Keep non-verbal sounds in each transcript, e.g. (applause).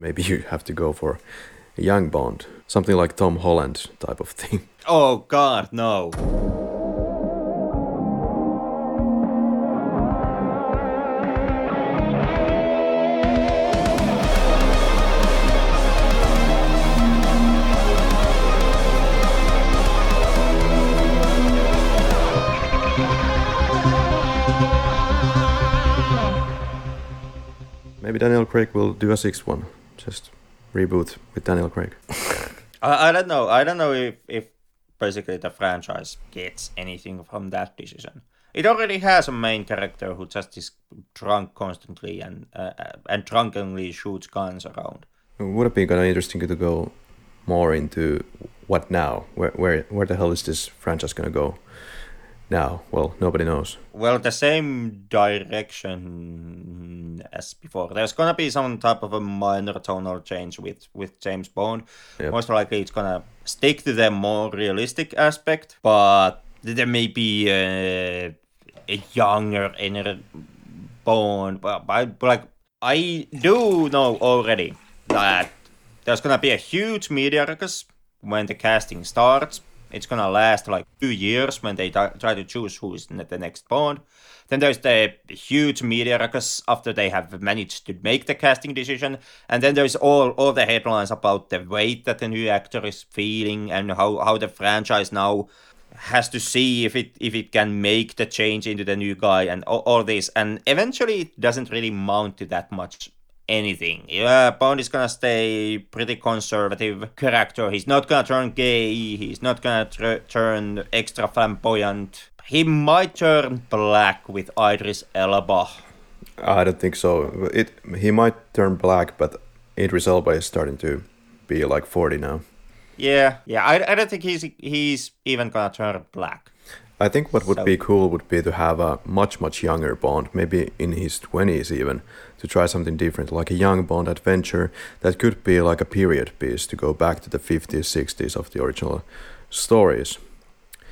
Maybe (laughs) you have to go for a young Bond, something like Tom Holland type of thing. (laughs) Oh God, no. Maybe Daniel Craig will do a sixth one. Just reboot with Daniel Craig. (laughs) I, I don't know. I don't know if, if basically the franchise gets anything from that decision. It already has a main character who just is drunk constantly and uh, and drunkenly shoots guns around. Would it be kind of interesting to go more into what now? Where where where the hell is this franchise gonna go now? Well, nobody knows. Well, the same direction as before. There's gonna be some type of a minor tonal change with with James Bond. Yep. Most likely, it's gonna stick to the more realistic aspect, but there may be a, a younger inner Bond. But, but like I do know already that there's gonna be a huge media ruckus when the casting starts. It's gonna last like two years when they try to choose who's the next Bond. Then there's the huge media ruckus after they have managed to make the casting decision, and then there's all all the headlines about the weight that the new actor is feeling and how how the franchise now has to see if it if it can make the change into the new guy and all, all this. And eventually it doesn't really mount to that much anything. Yeah bond is gonna stay pretty conservative character. He's not gonna turn gay. He's not gonna tr- turn extra flamboyant. He might turn black with idris elba. I don't think so. It he might turn black, but Idris Elba is starting to be like forty now. yeah yeah i, I don't think he's he's even gonna turn black. I think what would So- be cool would be to have a much much younger Bond, maybe in his twenties even, to try something different, like a young Bond adventure that could be like a period piece to go back to the fifties, sixties of the original stories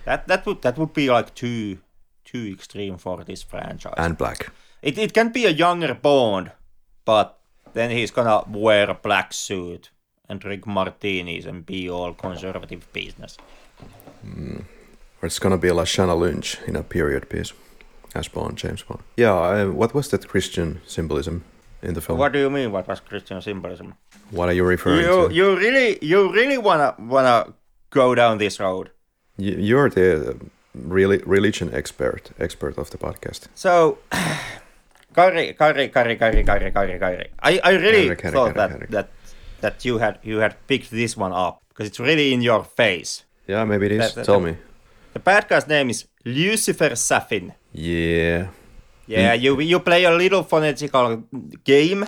that that would that would be like too too extreme for this franchise and black. It, it can be a younger Bond, but then he's gonna wear a black suit and drink martinis and be all conservative business. Hmm. Or it's gonna be like Shanna Lynch in a period piece as Bond, James Bond. Yeah, I, what was that Christian symbolism in the film? What do you mean? What was Christian symbolism? What are you referring You to? you really you really wanna wanna go down this road? You, you're the really religion expert expert of the podcast. So, (sighs) Karri, Karri, Karri, Karri, Karri, Karri, Karri. I, I really Karri, Karri, thought Karri, that, Karri. that that you had you had picked this one up because it's really in your face. Yeah, maybe it is. That- that- Tell that- me. The podcast name is Lucifer Safin. Yeah. Yeah, you you play a little phonetical game,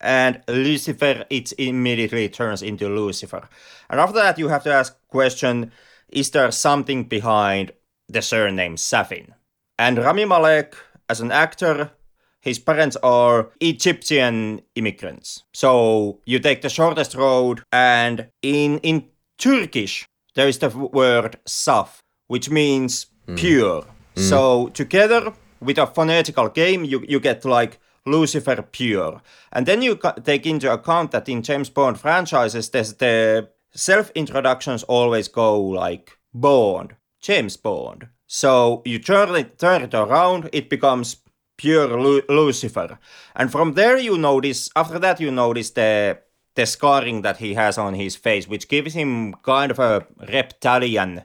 and Lucifer it immediately turns into Lucifer. And after that, you have to ask question: Is there something behind the surname Safin? And Rami Malek, as an actor, his parents are Egyptian immigrants. So you take the shortest road, and in in Turkish there is the word saf, which means hmm. pure. Mm. So together with a phonetical game, you, you get like Lucifer pure. And then you take into account that in James Bond franchises, the self introductions always go like Bond, James Bond. So you turn it, turn it around, it becomes pure Lu- Lucifer. And from there, you notice, after that, you notice the the scarring that he has on his face, which gives him kind of a reptilian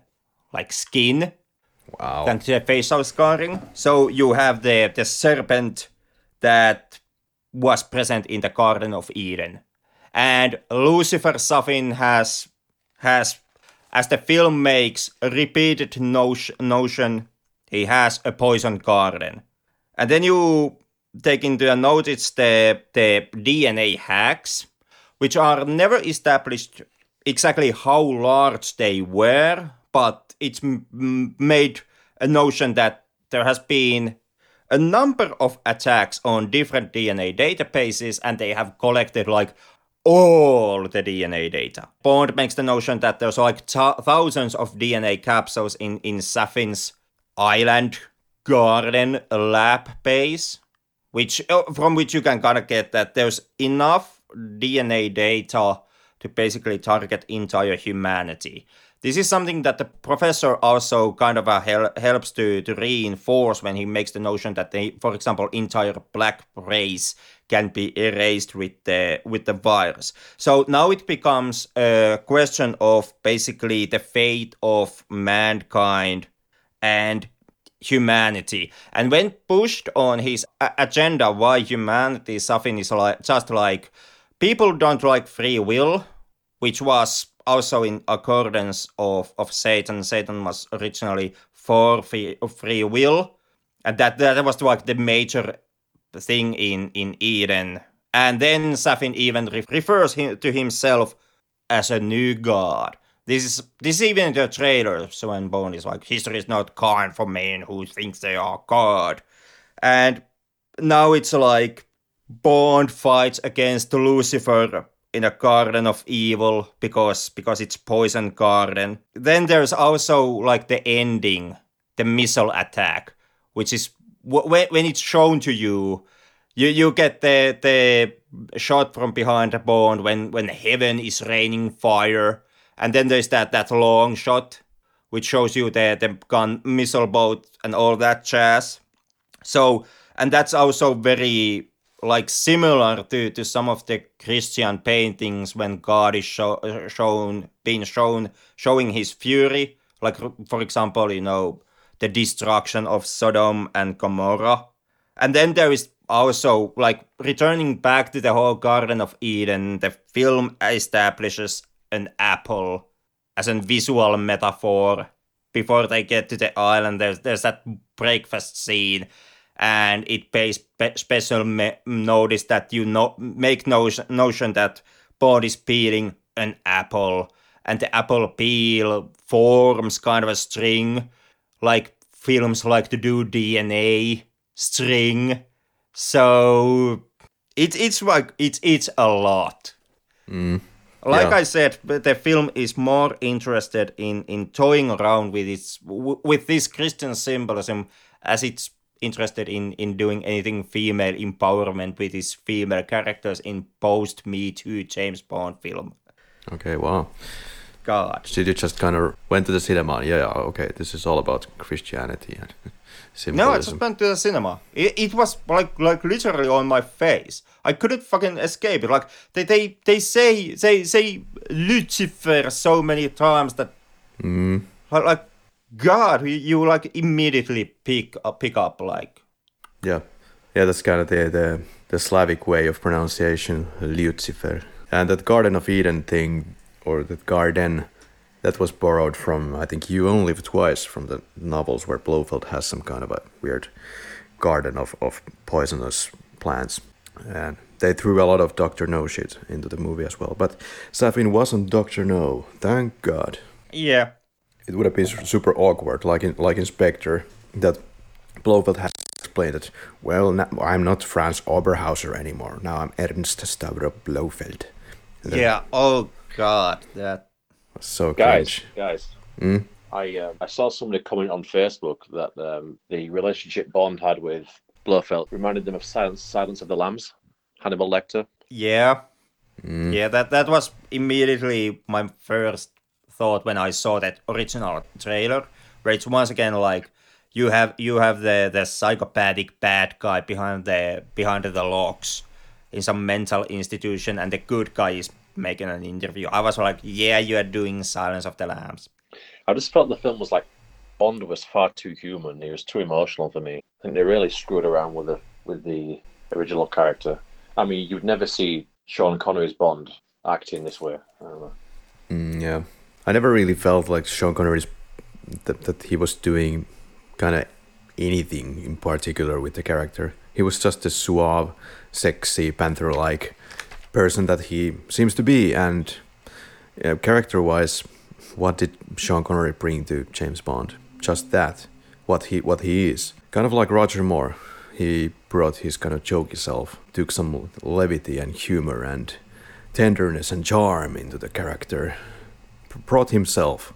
like skin Wow. the facial scarring. So you have the the serpent that was present in the Garden of Eden, and Lucifer Safin has has as the film makes a repeated notion, notion he has a poison garden, and then you take into a notice the the DNA hacks, which are never established exactly how large they were, but it's made a notion that there has been a number of attacks on different DNA databases and they have collected like all the DNA data. Bond makes the notion that there's like th- thousands of DNA capsules in, in Safin's island garden lab base, which uh, from which you can kind of get that there's enough DNA data to basically target entire humanity. This is something that the professor also kind of uh, hel- helps to, to reinforce when he makes the notion that, for example, entire black race can be erased with the with the virus. So now it becomes a question of basically the fate of mankind and humanity. And when pushed on his a- agenda why humanity, Safin is like, just like people don't like free will, which was also in accordance of, of Satan. Satan was originally for free, free will. And that, that was like the major thing in, in Eden. And then Safin even re- refers him, to himself as a new god. This is this is even the trailer. So when Bond is like, history is not kind for men who thinks they are God. And now it's like Bond fights against Lucifer in a garden of evil because because it's poison garden. Then there's also like the ending, the missile attack, which is when when it's shown to you, you you get the the shot from behind the Bond when when heaven is raining fire and then there's that that long shot which shows you the the gun missile boat and all that jazz so and that's also very like similar to, to some of the christian paintings when god is show, shown being shown showing his fury. Like for example you know the destruction of sodom and gomorrah. And then there is also like returning back to the whole garden of eden the film establishes an apple as a visual metaphor. Before they get to the island. There's there's that breakfast scene, and it pays special notice that you know make notion notion that Bond is peeling an apple, and the apple peel forms kind of a string, like films like to do DNA string. So it's it's like it's it's a lot. Mm. Like Yeah. I said, the film is more interested in in toying around with its with this Christian symbolism as it's interested in in doing anything female empowerment with its female characters in post Me Too James Bond film. Okay, wow. God. So you just kind of went to the cinema. Yeah, okay, this is all about Christianity and (laughs) No, I just went to the cinema. It, it was like like literally on my face. I couldn't fucking escape it. Like they they, they say they say Lucifer so many times that Mm, like, like God, you, you like immediately pick up pick up like yeah, yeah. That's kind of the, the the Slavic way of pronunciation, Lucifer, and that Garden of Eden thing, or that garden, that was borrowed from I think You Only Live Twice from the novels where Blofeld has some kind of a weird garden of of poisonous plants, and they threw a lot of Doctor No shit into the movie as well. But Safin wasn't Doctor No, thank God. yeah. It would have been super awkward, like in like in Spectre, that Blofeld has explained that. Well, no, I'm not Franz Oberhauser anymore. Now I'm Ernst Stavro Blofeld. And then Yeah. Oh God, that. was so Guys, cringe. guys, Mm? I uh, I saw somebody comment on Facebook that um, the relationship Bond had with Blofeld reminded them of Silence, Silence of the Lambs, Hannibal Lecter. Yeah. Mm. Yeah. That that was immediately my first thought when I saw that original trailer, where it's once again like you have you have the the psychopathic bad guy behind the behind the locks in some mental institution, and the good guy is making an interview. I was like, yeah, you are doing Silence of the Lambs. I just felt the film was like Bond was far too human. He was too emotional for me. I think they really screwed around with the with the original character. I mean, you'd never see Sean Connery's Bond acting this way. I don't know. Mm, yeah, I never really felt like Sean Connery's that that he was doing kind of anything in particular with the character. He was just a suave, sexy, panther-like person that he seems to be, and yeah, character-wise, what did Sean Connery bring to James Bond? Just that, what he what he is. Kind of like Roger Moore. He brought his kind of jokey self, took some levity and humor and tenderness and charm into the character, brought himself,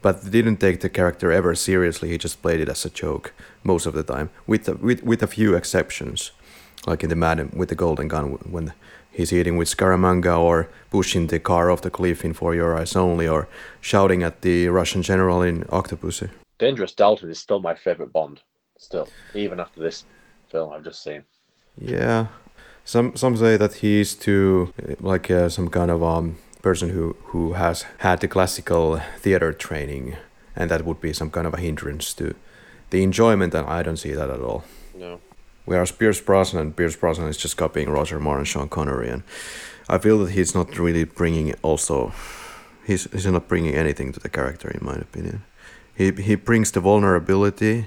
but didn't take the character ever seriously. He just played it as a joke most of the time, with a, with with a few exceptions, like in the Man with the Golden Gun when he's eating with Scaramanga or pushing the car off the cliff in For Your Eyes Only or shouting at the Russian general in Octopussy. Dangerous Dalton is still my favorite Bond. Still, even after this film I've just seen. Yeah, some some say that he's too like uh, some kind of um person who who has had the classical theater training, and that would be some kind of a hindrance to the enjoyment. And I don't see that at all. No. Whereas Pierce Brosnan, and Pierce Brosnan is just copying Roger Moore and Sean Connery, and I feel that he's not really bringing also. He's, he's not bringing anything to the character, in my opinion. He he brings the vulnerability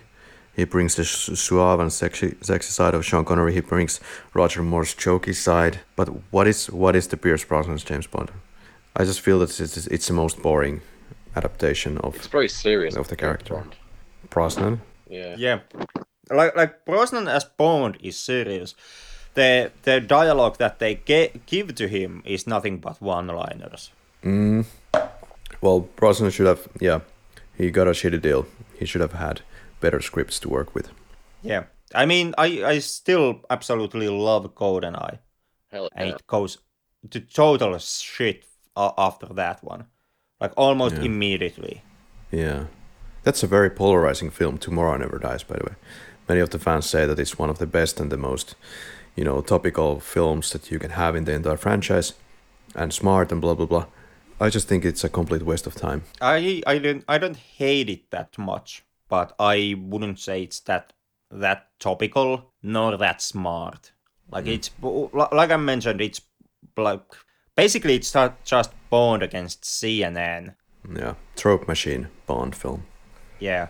he brings the suave and sexy, sexy side of Sean Connery. He brings Roger Moore's jokey side. But what is what is the Pierce Brosnan's James Bond? I just feel that it's, it's the most boring adaptation of it's very serious of the character. Bond. Brosnan. Yeah. Yeah. Like like Brosnan as Bond is serious. The the dialogue that they ge- give to him is nothing but one-liners. Mm. Well, Brosnan should have yeah, he got a shitty deal. He should have had better scripts to work with. Yeah, I mean, I I still absolutely love GoldenEye, Hell and yeah. it goes to total shit after that one, like almost yeah. immediately. Yeah, that's a very polarizing film. Tomorrow Never Dies, by the way. Many of the fans say that it's one of the best and the most, you know, topical films that you can have in the entire franchise, and smart and blah blah blah. I just think it's a complete waste of time. I I don't I don't hate it that much but I wouldn't say it's that that topical nor that smart. Like mm. it's like I mentioned, it's like basically it's not just Bond against CNN. Yeah, trope machine Bond film. Yeah,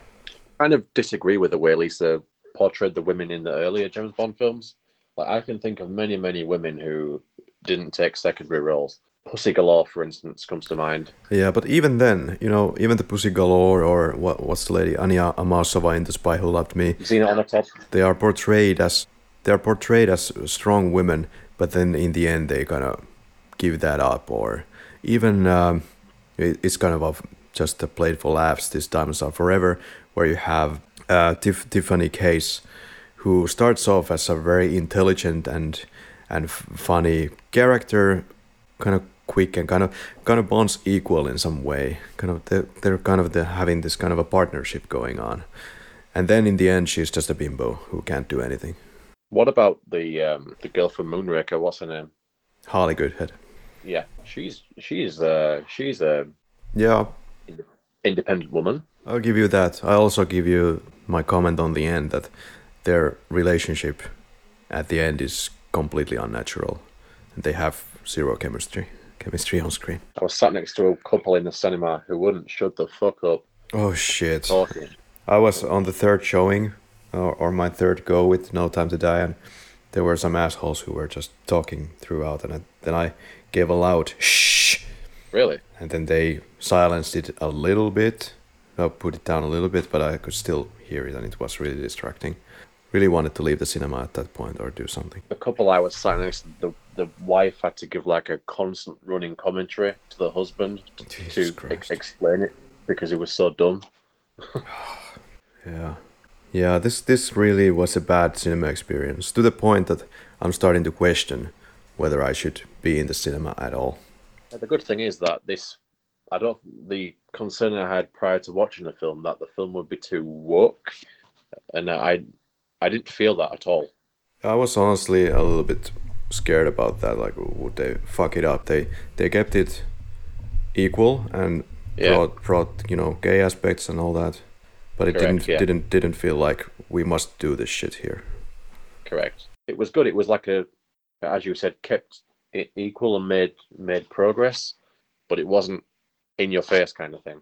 kind of disagree with the way Lisa portrayed the women in the earlier James Bond films. Like I can think of many, many women who didn't take secondary roles. Pussy Galore, for instance, comes to mind. Yeah, but even then, you know, even the Pussy Galore or what what's the lady Anya Amasova in The Spy Who Loved Me? Seen it on the top. They are portrayed as they are portrayed as strong women, but then in the end they kind of give that up, or even um, it, it's kind of a, just a played for laughs. This Diamonds Are Forever, where you have uh, Tif- Tiffany Case, who starts off as a very intelligent and and f- funny character, kind of quick and kind of kind of bonds equal in some way. Kind of they're, they're kind of the, having this kind of a partnership going on, and then in the end, she's just a bimbo who can't do anything. What about the um, the girl from Moonraker? What's her name? Holly Goodhead. Yeah, she's she's uh she's a yeah independent woman. I'll give you that. I also give you my comment on the end that their relationship at the end is completely unnatural and they have zero chemistry chemistry on screen. I was sat next to a couple in the cinema who wouldn't shut the fuck up. Oh shit! Talking. I was on the third showing, or, or my third go with No Time to Die, and there were some assholes who were just talking throughout, and I, then I gave a loud shh. Really? And then they silenced it a little bit. I put it down a little bit, but I could still hear it, and it was really distracting. Really wanted to leave the cinema at that point or do something. A couple hours was sat next to, the the wife had to give like a constant running commentary to the husband Jesus to ex- explain it because it was so dumb. (sighs) yeah, yeah. This this really was a bad cinema experience to the point that I'm starting to question whether I should be in the cinema at all. The good thing is that this, I don't. The concern I had prior to watching the film that the film would be too woke, and I, I didn't feel that at all. I was honestly a little bit scared about that. Like, would they fuck it up? They they kept it equal and yeah. brought brought you know gay aspects and all that, but it Correct, didn't yeah. didn't didn't feel like we must do this shit here. Correct. It was good. It was like a, as you said, kept it equal and made made progress, but it wasn't in your face kind of thing.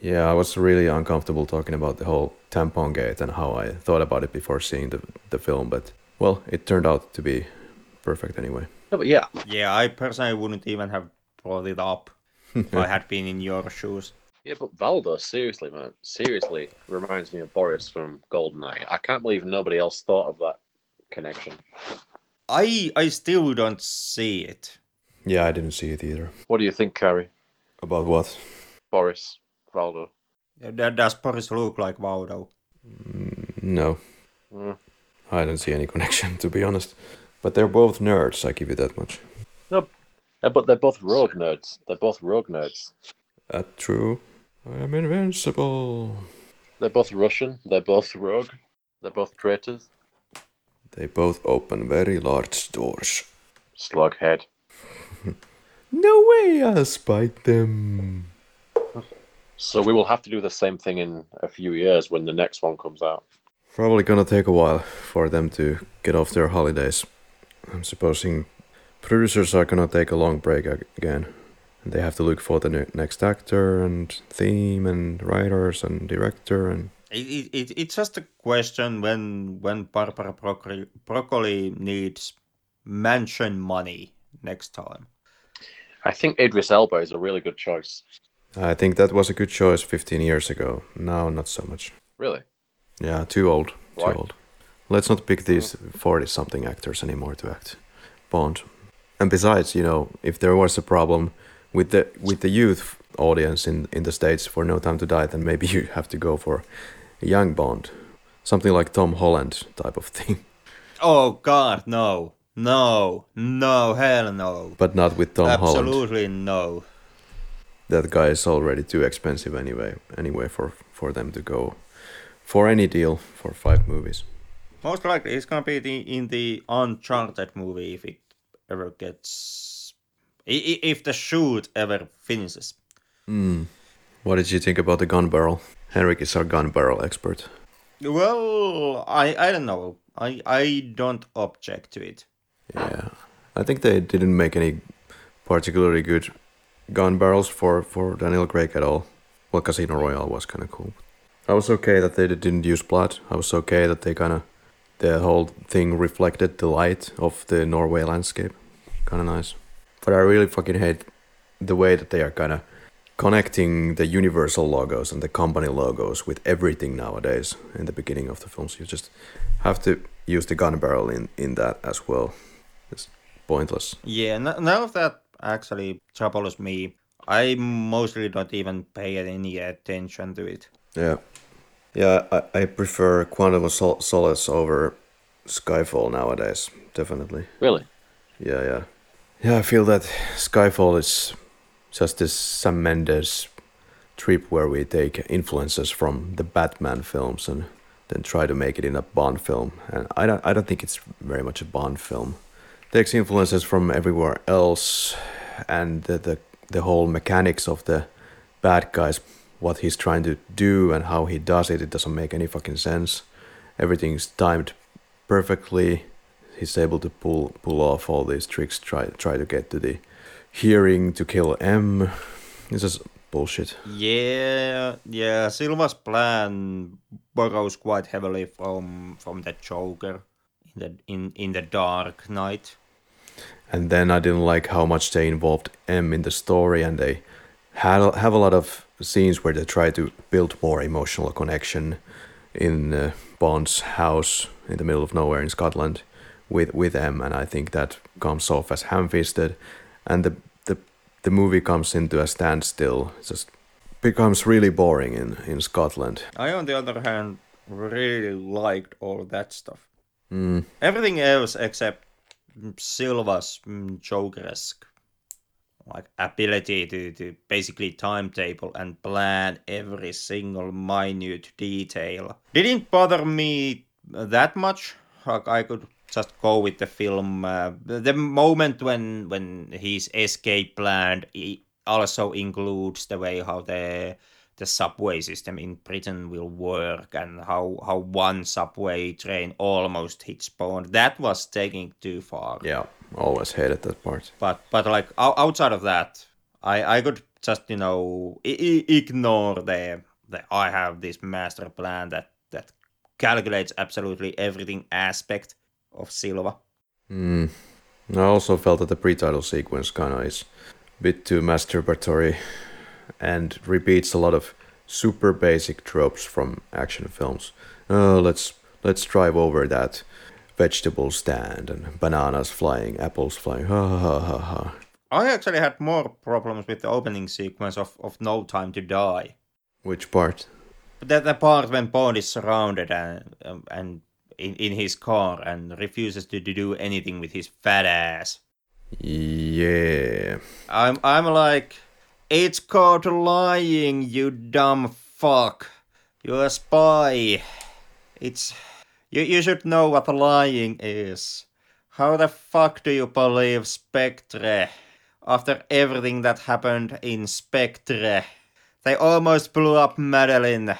Yeah, I was really uncomfortable talking about the whole tampon gate and how I thought about it before seeing the the film, but well, it turned out to be perfect anyway. No, but yeah. Yeah, I personally wouldn't even have brought it up if I (laughs) had been in your shoes. Yeah, but Valdo, seriously, man, seriously reminds me of Boris from Goldeneye. I can't believe nobody else thought of that connection. I I still don't see it. Yeah, I didn't see it either. What do you think, Karri? About what? Boris, Valdo. Does Boris look like Valdo? Mm, no. Mm. I don't see any connection, (laughs) to be honest But they're both nerds. I give you that much. No, uh, but they're both rogue nerds. They're both rogue nerds. That's true. I am invincible. They're both Russian. They're both rogue. They're both traitors. They both open very large doors. Slughead. (laughs) No way I'll spite them. So we will have to do the same thing in a few years when the next one comes out. Probably gonna take a while for them to get off their holidays. I'm supposing producers are gonna take a long break again. And they have to look for the next actor and theme and writers and director and It, it, it, it's just a question when when Barbara Broccoli, Broccoli needs mansion money next time. I think Idris Elba is a really good choice. I think that was a good choice 15 years ago. Now not so much. Really? Yeah, too old. Too Why? old. Let's not pick these 40 something actors anymore to act Bond. And besides, you know, if there was a problem with the with the youth audience in in the states for No Time to Die, then maybe (laughs) you have to go for a young Bond, something like Tom Holland type of thing, Oh God, no, no, no, hell no, but not with Tom Holland. absolutely no. That guy is already too expensive anyway. Anyway, for for them to go for any deal for five movies. Most likely, it's gonna be the in the Uncharted movie if it ever gets, if the shoot ever finishes. Hmm. What did you think about the gun barrel? Henrik is our gun barrel expert. Well, I I don't know. I I don't object to it. Yeah, I think they didn't make any particularly good gun barrels for for Daniel Craig at all. Well, Casino Royale was kind of cool. I was okay that they didn't use blood. I was okay that they kind of the whole thing reflected the light of the Norway landscape. Kind of nice. But I really fucking hate the way that they are kind of connecting the Universal logos and the company logos with everything nowadays in the beginning of the films. You just have to use the gun barrel in, in that as well. It's pointless. Yeah, n- none of that actually troubles me. I mostly don't even pay any attention to it. Yeah. Yeah, I, I prefer Quantum of Sol- Solace over Skyfall nowadays, definitely. Really? Yeah, yeah. Yeah, I feel that Skyfall is just this Sam Mendes trip where we take influences from the Batman films and then try to make it in a Bond film. And I don't I don't think it's very much a Bond film. Takes influences from everywhere else and the the, the whole mechanics of the bad guys, what he's trying to do and how he does it, it doesn't make any fucking sense. Everything's timed perfectly he's able to pull pull off all these tricks try try to get to the hearing to kill m this is bullshit Yeah, yeah. Silva's plan borrows quite heavily from from the Joker in the in in the Dark Knight. and then i didn't like how much they involved m in the story and they had have a lot of scenes where they try to build more emotional connection in uh, bond's house in the middle of nowhere in scotland with with m and i think that comes off as ham-fisted and the the the movie comes into a standstill it just becomes really boring in in scotland I, on the other hand, really liked all that stuff. Mm. Everything else except Silva's Joker-esque like ability to, to basically timetable and plan every single minute detail didn't bother me that much. Like I could just go with the film. Uh, the moment when when his escape plan also includes the way how the the subway system in Britain will work and how how one subway train almost hits Bond. That was taking too far. Yeah, always hated that part. But but like o- outside of that, I I could just you know I- I- ignore the the I have this master plan that that calculates absolutely everything aspect of Silva. Mm. I also felt that the pre-title sequence kind of is a bit too masturbatory and repeats a lot of super basic tropes from action films. Oh, let's let's drive over that vegetable stand and bananas flying, apples flying. Ha ha ha ha. I actually had more problems with the opening sequence of, of No Time to Die. Which part? That the part when Bond is surrounded and um, and in, in his car and refuses to do anything with his fat ass. Yeah. I'm I'm like, it's called lying, you dumb fuck. You're a spy. It's you you should know what lying is. How the fuck do you believe Spectre after everything that happened in Spectre? They almost blew up Madeleine.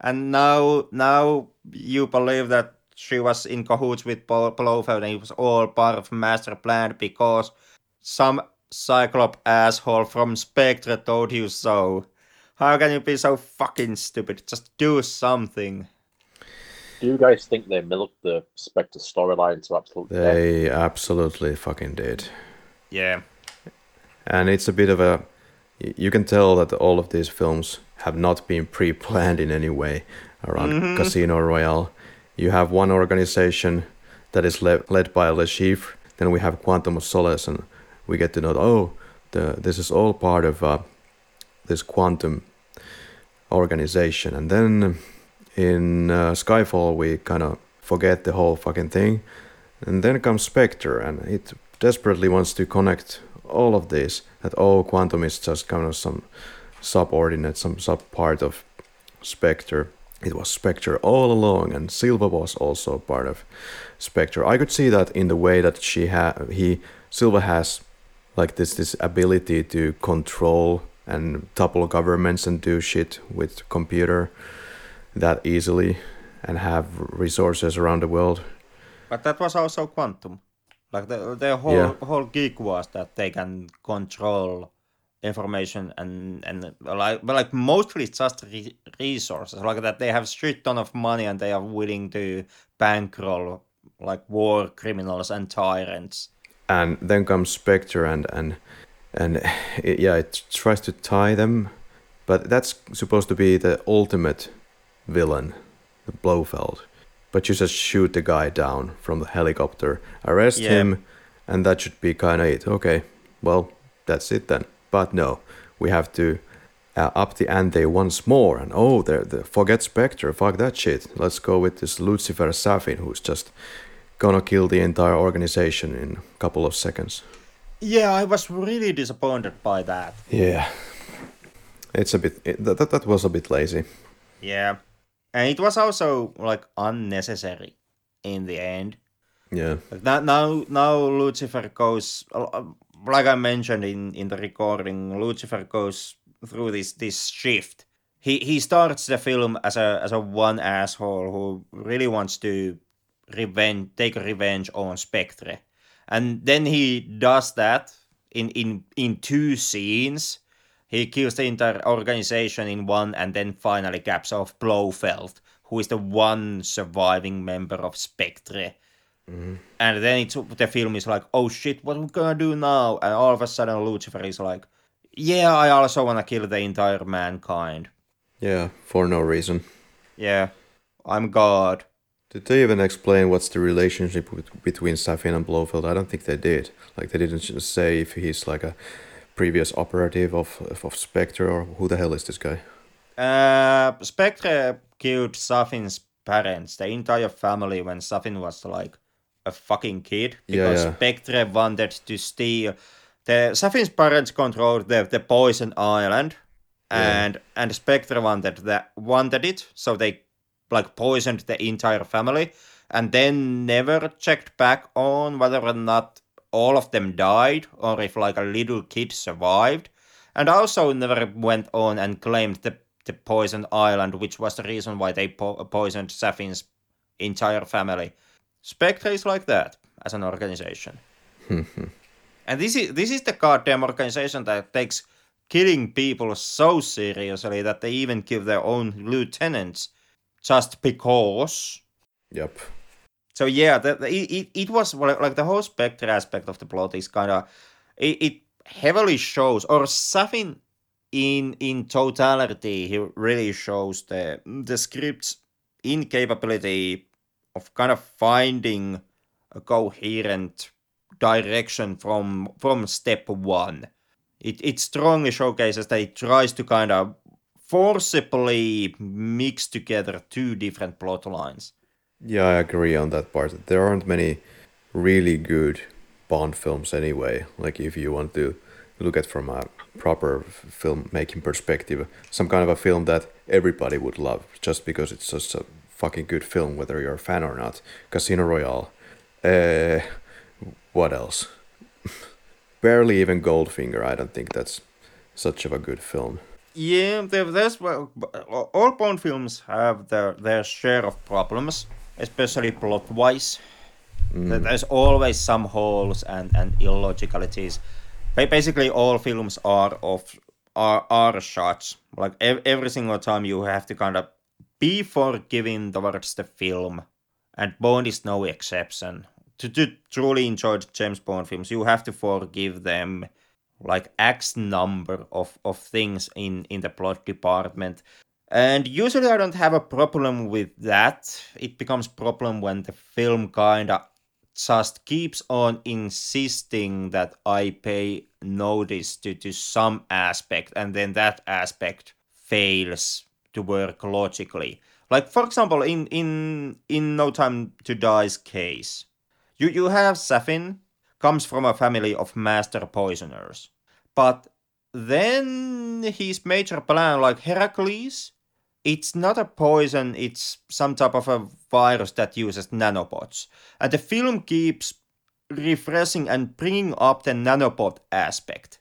And now now you believe that she was in cahoots with Blofeld and it was all part of master plan because some Cyclop asshole from Spectre told you so. How can you be so fucking stupid? Just do something. Do you guys think they milked the Spectre storyline to absolute They death? absolutely fucking did. Yeah. And it's a bit of a. You can tell that all of these films have not been pre planned in any way around mm-hmm. Casino Royale. You have one organization that is le- led by Le Chiffre, then we have Quantum of Solace, and we get to know, oh, the, this is all part of uh, this quantum organization. And then in uh, Skyfall, we kind of forget the whole fucking thing. And then comes Spectre, and it desperately wants to connect all of this. That oh, quantum is just kind of some subordinate, some sub part of Spectre. It was Spectre all along, and Silva was also part of Spectre. I could see that in the way that she had he Silva has like this this ability to control and topple governments and do shit with computer that easily and have resources around the world. But that was also quantum. Like the the whole Yeah. whole gig was that they can control information and and like but like mostly it's just re- resources like that they have shit ton of money and they are willing to bankroll like war criminals and tyrants. and then comes Spectre and and and it, (sighs) yeah, it tries to tie them, but that's supposed to be the ultimate villain, the Blofeld. But you just shoot the guy down from the helicopter, arrest Yeah. him, and that should be kind of it. Okay, well that's it then. But no, we have to uh, up the ante once more, and oh, there, the forget Spectre, fuck that shit. Let's go with this Lucifer Safin, who's just gonna kill the entire organization in a couple of seconds. Yeah, I was really disappointed by that. Yeah, it's a bit. It, that that was a bit lazy. Yeah. And it was also like unnecessary in the end. Yeah, Like now, now, now Lucifer goes, uh, like I mentioned in, in the recording, Lucifer goes through this this shift. He he starts the film as a as a one asshole who really wants to revenge, take revenge on Spectre, and then he does that in in in two scenes. He kills the entire organization in one, and then finally caps off Blofeld, who is the one surviving member of Spectre. And then it's the film is like, oh shit, what we gonna do now? And all of a sudden, Lucifer is like, yeah, I also wanna kill the entire mankind. yeah, for no reason. Yeah, I'm God. Did they even explain what's the relationship with, between Safin and Blofeld? I don't think they did. Like they didn't just say if he's like a previous operative of of Spectre or who the hell is this guy? Uh, Spectre killed Safin's parents, the entire family, when Safin was like a fucking kid. Because yeah. Spectre wanted to steal. The Safin's parents controlled the, the Poison Island, and and Spectre wanted that wanted it, so they like poisoned the entire family, and then never checked back on whether or not all of them died or if like a little kid survived, and also never went on and claimed the the Poison Island, which was the reason why they po- poisoned Safin's entire family. Spectre is like that as an organization. (laughs) and this is this is the goddamn organization that takes killing people so seriously that they even give their own lieutenants just because. Yep. So yeah, the, the, it, it, was like, like the whole Spectre aspect of the plot is kind of it, it heavily shows or something in in totality he really shows the the script's incapability of kind of finding a coherent direction from from step one. It it strongly showcases that it tries to kind of forcibly mix together two different plot lines. Yeah, I agree on that part. There aren't many really good Bond films anyway. Like if you want to look at from a proper filmmaking perspective, some kind of a film that everybody would love just because it's just a fucking good film, whether you're a fan or not. Casino Royale. Uh, what else? (laughs) Barely even Goldfinger. I don't think that's such of a good film. Yeah, there's well, all Bond films have their their share of problems, especially plot wise. Mm. There's always some holes and and illogicalities. Basically, all films are of are are shots. Like every single time, you have to kind of be forgiving towards the film, and Bond is no exception. To, to truly enjoy James Bond films, you have to forgive them like X number of, of things in, in the plot department. And usually I don't have a problem with that. It becomes problem when the film kinda just keeps on insisting that I pay notice to, to some aspect and then that aspect fails to work logically. Like for example in in in No Time to Die's case, you, you have Safin comes from a family of master poisoners. But then his major plan, like Heracles, it's not a poison, it's some type of a virus that uses nanobots. And the film keeps refreshing and bringing up the nanobot aspect,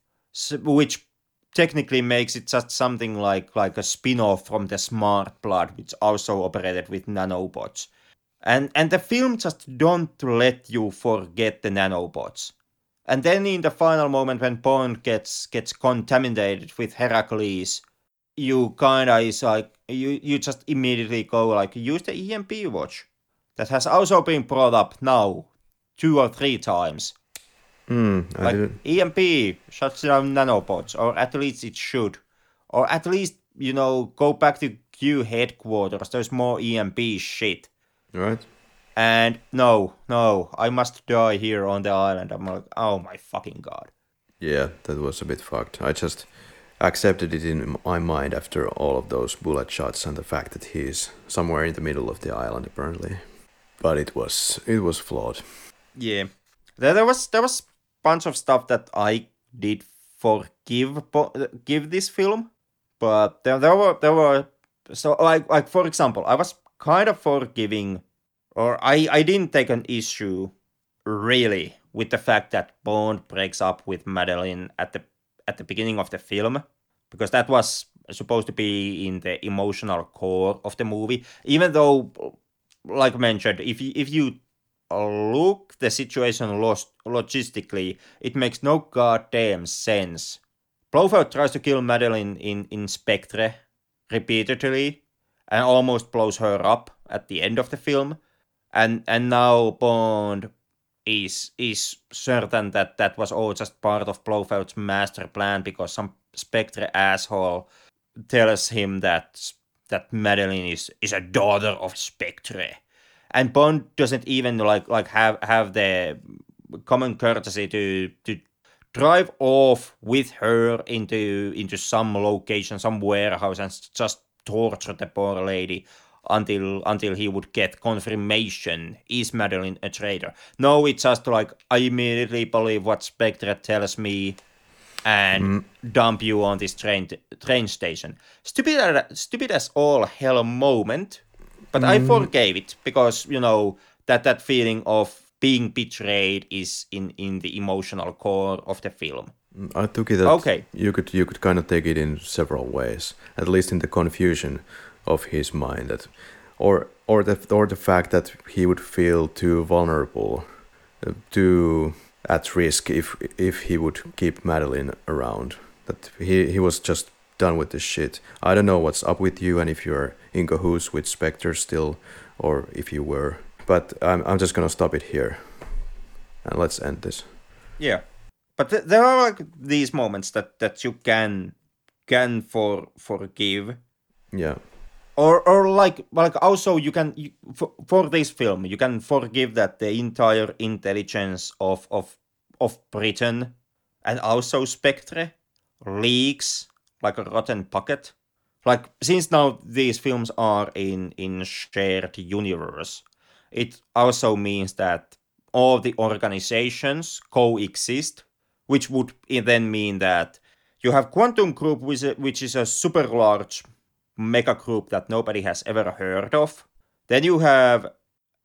which technically makes it just something like like a spin-off from the smart blood which also operated with nanobots and and the film just don't let you forget the nanobots. And then in the final moment when Bond gets gets contaminated with Heracles, you kinda is like you you just immediately go like use the EMP watch. That has also been brought up now two or three times. Mm, like didn't... EMP shuts down nanobots, or at least it should. Or at least, you know, go back to Q headquarters. There's more EMP shit. Right. And no, no, I must die here on the island. I'm like, oh my fucking god. Yeah, that was a bit fucked. I just accepted it in my mind after all of those bullet shots and the fact that he's somewhere in the middle of the island apparently. But it was it was flawed. Yeah. There, there was there was bunch of stuff that I did forgive give this film, but there, there were there were so like like for example, I was kind of forgiving, or I, I didn't take an issue really with the fact that Bond breaks up with Madeleine at the at the beginning of the film, because that was supposed to be in the emotional core of the movie. Even though, like mentioned, if you, if you look the situation lost logistically, it makes no goddamn sense. Blofeld tries to kill Madeleine in, in Spectre repeatedly, and almost blows her up at the end of the film. And and now Bond is is certain that that was all just part of Blofeld's master plan because some Spectre asshole tells him that that Madeleine is is a daughter of Spectre, and Bond doesn't even like like have have the common courtesy to to drive off with her into into some location, some warehouse, and just torture the poor lady until until he would get confirmation is Madeleine a traitor. No, it's just like I immediately believe what Spectre tells me and mm. dump you on this train train station. Stupid, stupid as all hell moment, but mm. I forgave it because you know that that feeling of being betrayed is in in the emotional core of the film. I took it that okay. you could you could kind of take it in several ways, at least in the confusion of his mind that or or the or the fact that he would feel too vulnerable, uh, too at risk if if he would keep Madeleine around. That he he was just done with this shit. I don't know what's up with you and if you're in cahoots with Spectre still or if you were. But I'm I'm just gonna stop it here. And let's end this. Yeah but th- there are like these moments that that you can can for forgive yeah or or like like also you can you, for, for this film you can forgive that the entire intelligence of of of britain and also spectre leaks like a rotten pocket like since now these films are in in shared universe it also means that all the organizations coexist, which would then mean that you have Quantum Group, which is a super large mega group that nobody has ever heard of. Then you have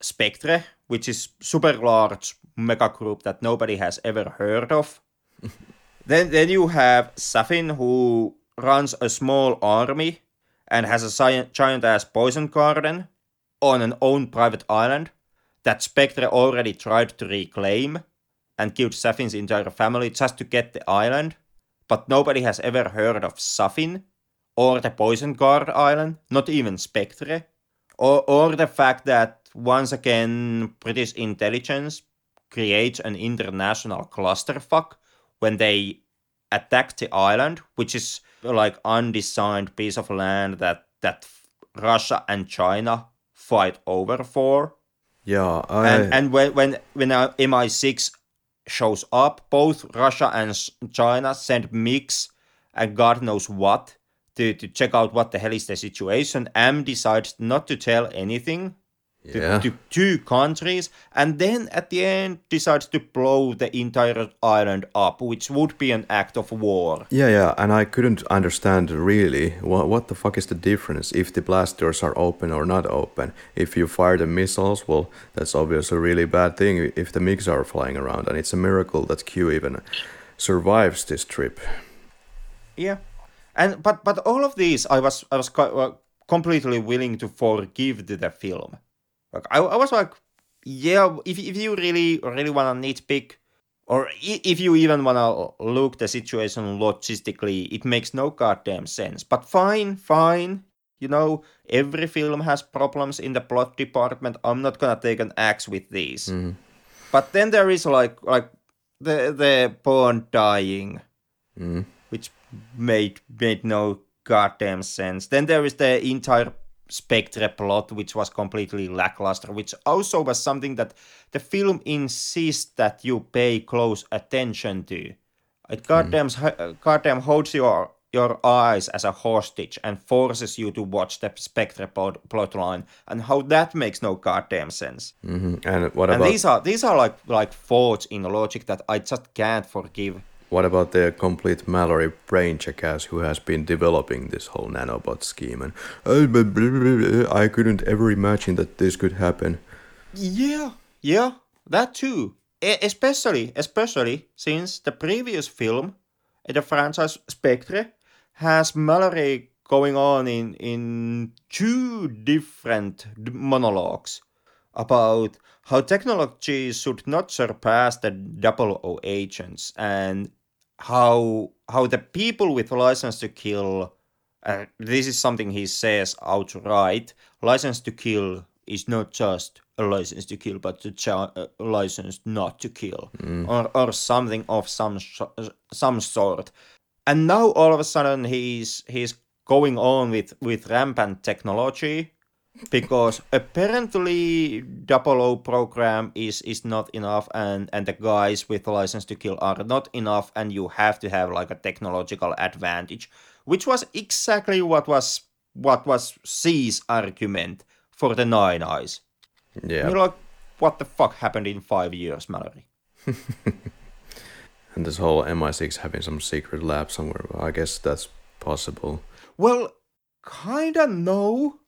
Spectre, which is super large mega group that nobody has ever heard of. (laughs) then then you have Safin, who runs a small army and has a giant ass poison garden on an own private island that Spectre already tried to reclaim and killed Safin's entire family just to get the island. But nobody has ever heard of Safin or the Poison Guard Island, not even Spectre, or, or the fact that once again British intelligence creates an international clusterfuck when they attack the island, which is like undesigned piece of land that that Russia and China fight over for. Yeah, I... and and when when when MI6 shows up, both Russia and China send MiGs and God knows what to, to check out what the hell is the situation. M decides not to tell anything yeah. to, to two countries, and then at the end decides to blow the entire island up, which would be an act of war. Yeah, yeah, and I couldn't understand really what what the fuck is the difference if the blast doors are open or not open. If you fire the missiles, well, that's obviously a really bad thing. If the MiGs are flying around, and it's a miracle that Q even survives this trip. Yeah, and but but all of these, I was I was quite completely willing to forgive the film like I, I was like, yeah, if if you really really wanna nitpick, or if you even wanna look the situation logistically, it makes no goddamn sense. But fine, fine. You know, every film has problems in the plot department. I'm not gonna take an axe with these. Mm. But then there is like like the the Bond dying, mm. which made made no goddamn sense. Then there is the entire Spectre plot, which was completely lackluster, which also was something that the film insists that you pay close attention to. It goddamn, mm. goddamn holds your your eyes as a hostage and forces you to watch the Spectre plot line, and how that makes no goddamn sense. Mm-hmm. And what and about these are these are like like faults in logic that I just can't forgive. What about the complete Mallory brain jackass who has been developing this whole nanobot scheme? And uh, I couldn't ever imagine that this could happen. Yeah, yeah, that too. Especially, especially since the previous film, the franchise Spectre, has Mallory going on in in two different monologues about how technology should not surpass the double O agents and how how the people with license to kill uh, this is something he says outright license to kill is not just a license to kill but a uh, license not to kill. Mm. or, or something of some some sort. And now all of a sudden he's he's going on with with rampant technology because apparently double O program is is not enough and and the guys with license to kill are not enough and you have to have like a technological advantage which was exactly what was what was C's argument for the nine eyes. Yeah. You're like what the fuck happened in five years mallory? (laughs) And this whole mi6 having some secret lab somewhere i guess that's possible. Well kinda no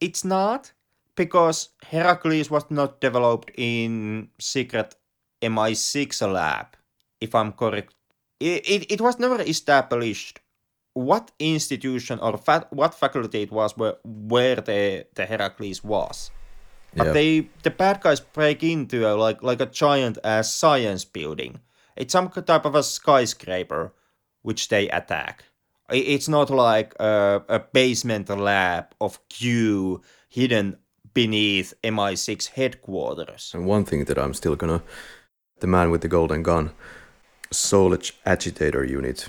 it's not because Heracles was not developed in secret MI6 lab, if I'm correct. It, it, it was never established what institution or fa- what faculty it was where, where the, the Heracles was. But yep. they the bad guys break into a, like like a giant ass science building. It's some type of a skyscraper which they attack. It's not like a, a basement lab of Q hidden beneath MI6 headquarters. And one thing that I'm still gonna, the man with the golden gun, Solex agitator unit.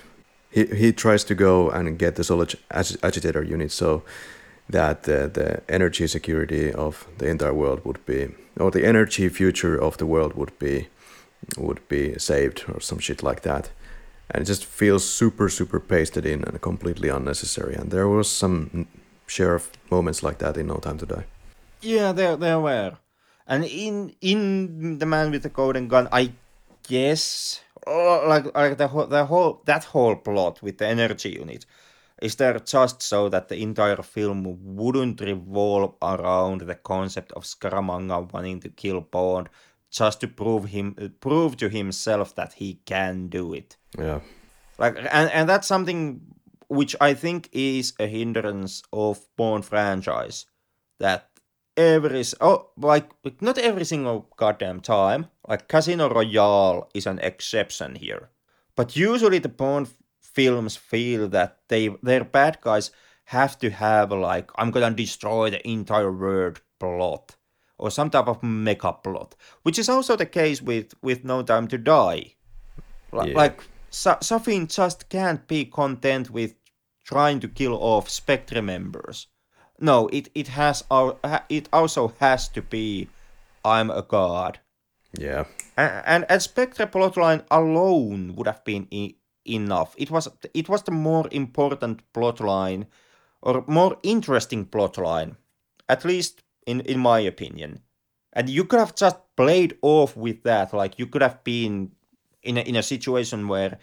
He he tries to go and get the Solex agitator unit so that the, the energy security of the entire world would be, or the energy future of the world would be, would be saved or some shit like that and it just feels super super pasted in and completely unnecessary. And there was some share of moments like that in no time to die. Yeah there there were. And in in the Man with the Golden Gun, I guess, oh, like like the whole, the whole that whole plot with the energy unit, is there just so that the entire film wouldn't revolve around the concept of Scaramanga wanting to kill Bond just to prove him uh, prove to himself that he can do it. Yeah. Like and, and that's something which I think is a hindrance of Bond franchise. That every oh like not every single goddamn time. Like Casino Royale is an exception here. But usually the Bond films feel that they their bad guys have to have like I'm gonna destroy the entire world plot or some type of mega plot, which is also the case with with No Time to Die. L- Yeah. Like Sa- Safin just can't be content with trying to kill off Spectre members. No, it it has our it also has to be I'm a god. Yeah. And, and, and Spectre plotline alone would have been e- enough. It was it was the more important plotline, or more interesting plotline, at least in in my opinion. And you could have just played off with that. Like you could have been in a, in a situation where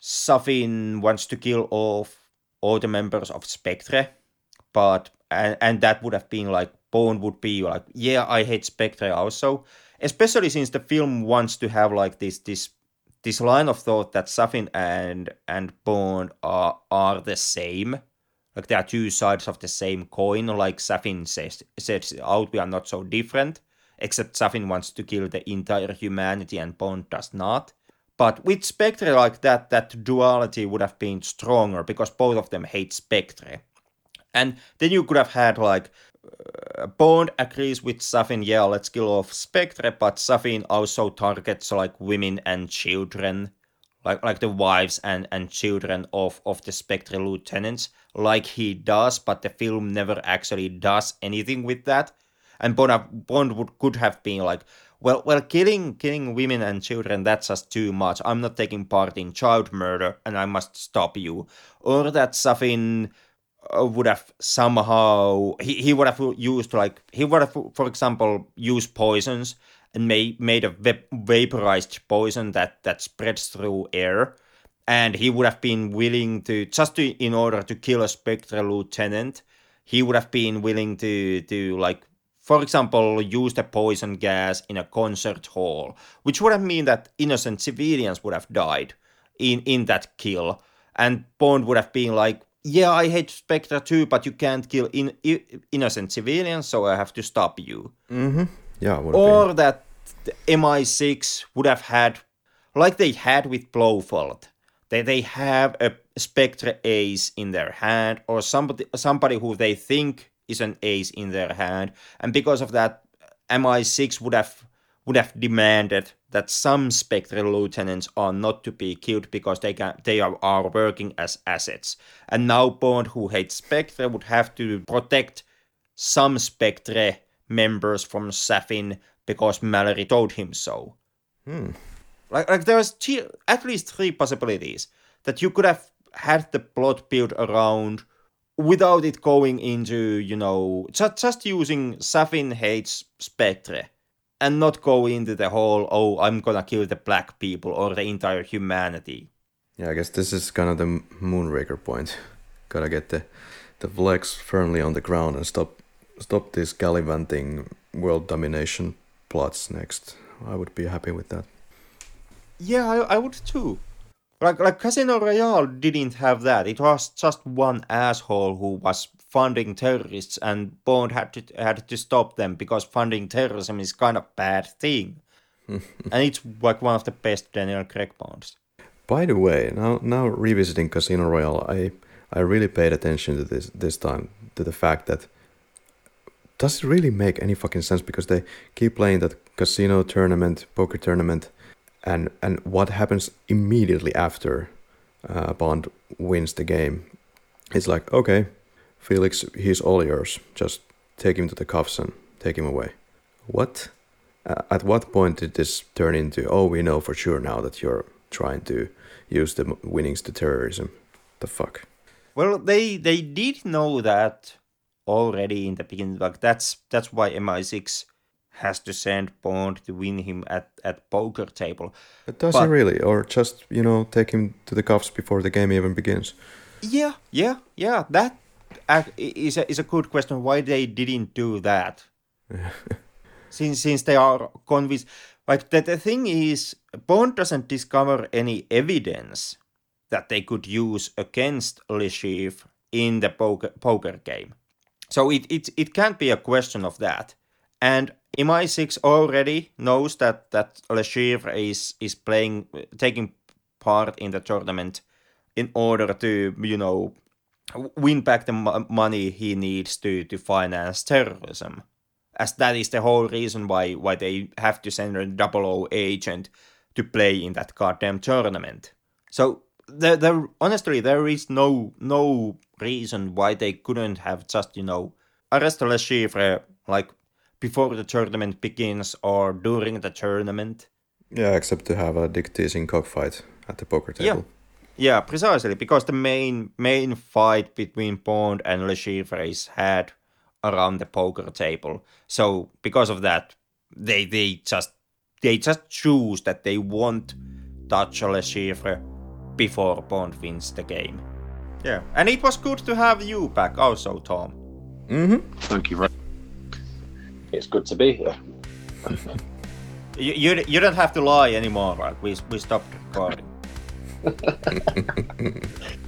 Safin wants to kill off all the members of Spectre, but and and that would have been like Bond would be like, yeah, I hate Spectre also especially since the film wants to have like this this this line of thought that Safin and and Bond are are the same, like they are two sides of the same coin. Like Safin says out, we are not so different. Except Safin wants to kill the entire humanity and Bond does not. But with Spectre like that, that duality would have been stronger because both of them hate Spectre. And then you could have had like uh, Bond agrees with Safin, yeah, let's kill off Spectre, but Safin also targets like women and children, like like the wives and, and children of, of the Spectre lieutenants, like he does, but the film never actually does anything with that. And Bond, Bond would, could have been like, well, well, killing killing women and children that's just too much. I'm not taking part in child murder, and I must stop you. Or that Safin uh, would have somehow he, he would have used like he would have for example used poisons and made made a vaporized poison that that spreads through air and he would have been willing to just to in order to kill a spectre lieutenant he would have been willing to to like for example use the poison gas in a concert hall which would have mean that innocent civilians would have died in in that kill and bond would have been like yeah, I hate Spectre too, but you can't kill in, i innocent civilians, so I have to stop you. Mhm. Yeah. Or that the MI6 would have had, like they had with Blofeld, they, they have a Spectre ace in their hand, or somebody somebody who they think is an ace in their hand, and because of that, MI6 would have would have demanded that some Spectre lieutenants are not to be killed because they can they are, are working as assets. And now Bond, who hates Spectre, would have to protect some Spectre members from Safin because Mallory told him so. Hmm. Like, like there was at least three possibilities that you could have had the plot built around without it going into, you know, just, just using Safin hates Spectre and not go into the whole, oh, I'm gonna kill the black people or the entire humanity. Yeah, I guess this is kind of the Moonraker point. Gotta get the the flags firmly on the ground and stop stop this gallivanting world domination plots next. I would be happy with that. Yeah, I, I would too. Like like Casino Royale didn't have that. It was just one asshole who was funding terrorists, and Bond had to had to stop them because funding terrorism is kind of bad thing, (laughs) and it's like one of the best Daniel Craig Bonds. By the way, now now revisiting Casino Royale, I I really paid attention to this this time to the fact that does it really make any fucking sense because they keep playing that casino tournament, poker tournament, and and what happens immediately after uh, Bond wins the game? It's like okay, Felix, he's all yours. Just take him to the cuffs and take him away. What? Uh, at what point did this turn into? Oh, we know for sure now that you're trying to use the winnings to terrorism. The fuck? Well, they they did know that already in the beginning. Like that's that's why MI6 has to send Bond to win him at, at poker table. But does But- he really, or just you know take him to the cuffs before the game even begins? Yeah, yeah, yeah. That is is a, is a good question. Why they didn't do that? (laughs) since since they are convinced. Like the, the thing is, Bond doesn't discover any evidence that they could use against Le Chiffre in the poker poker game. So it, it it can't be a question of that. And MI6 already knows that that Le Chiffre is is playing taking part in the tournament in order to you know win back the mo- money he needs to to finance terrorism as that is the whole reason why why they have to send a double O agent to play in that goddamn tournament. So there, there honestly there is no no reason why they couldn't have just you know arrest Le Chiffre like before the tournament begins or during the tournament. Yeah, except to have a dick teasing cockfight at the poker table. Yeah. Yeah, precisely because the main main fight between Bond and Le Chiffre is had around the poker table. So because of that, they they just they just choose that they won't touch Le Chiffre before Bond wins the game. Yeah, and it was good to have you back also, Tom. Mhm. Thank you very It's good to be here. You you, you don't have to lie anymore. Right? We we stopped recording. (laughs)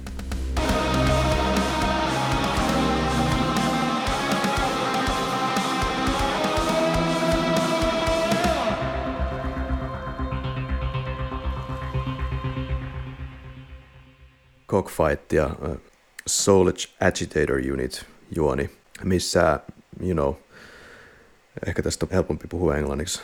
Cockfight ja uh, Soulage Agitator Unit juoni, missä, you know, ehkä tästä on helpompi puhua englanniksi.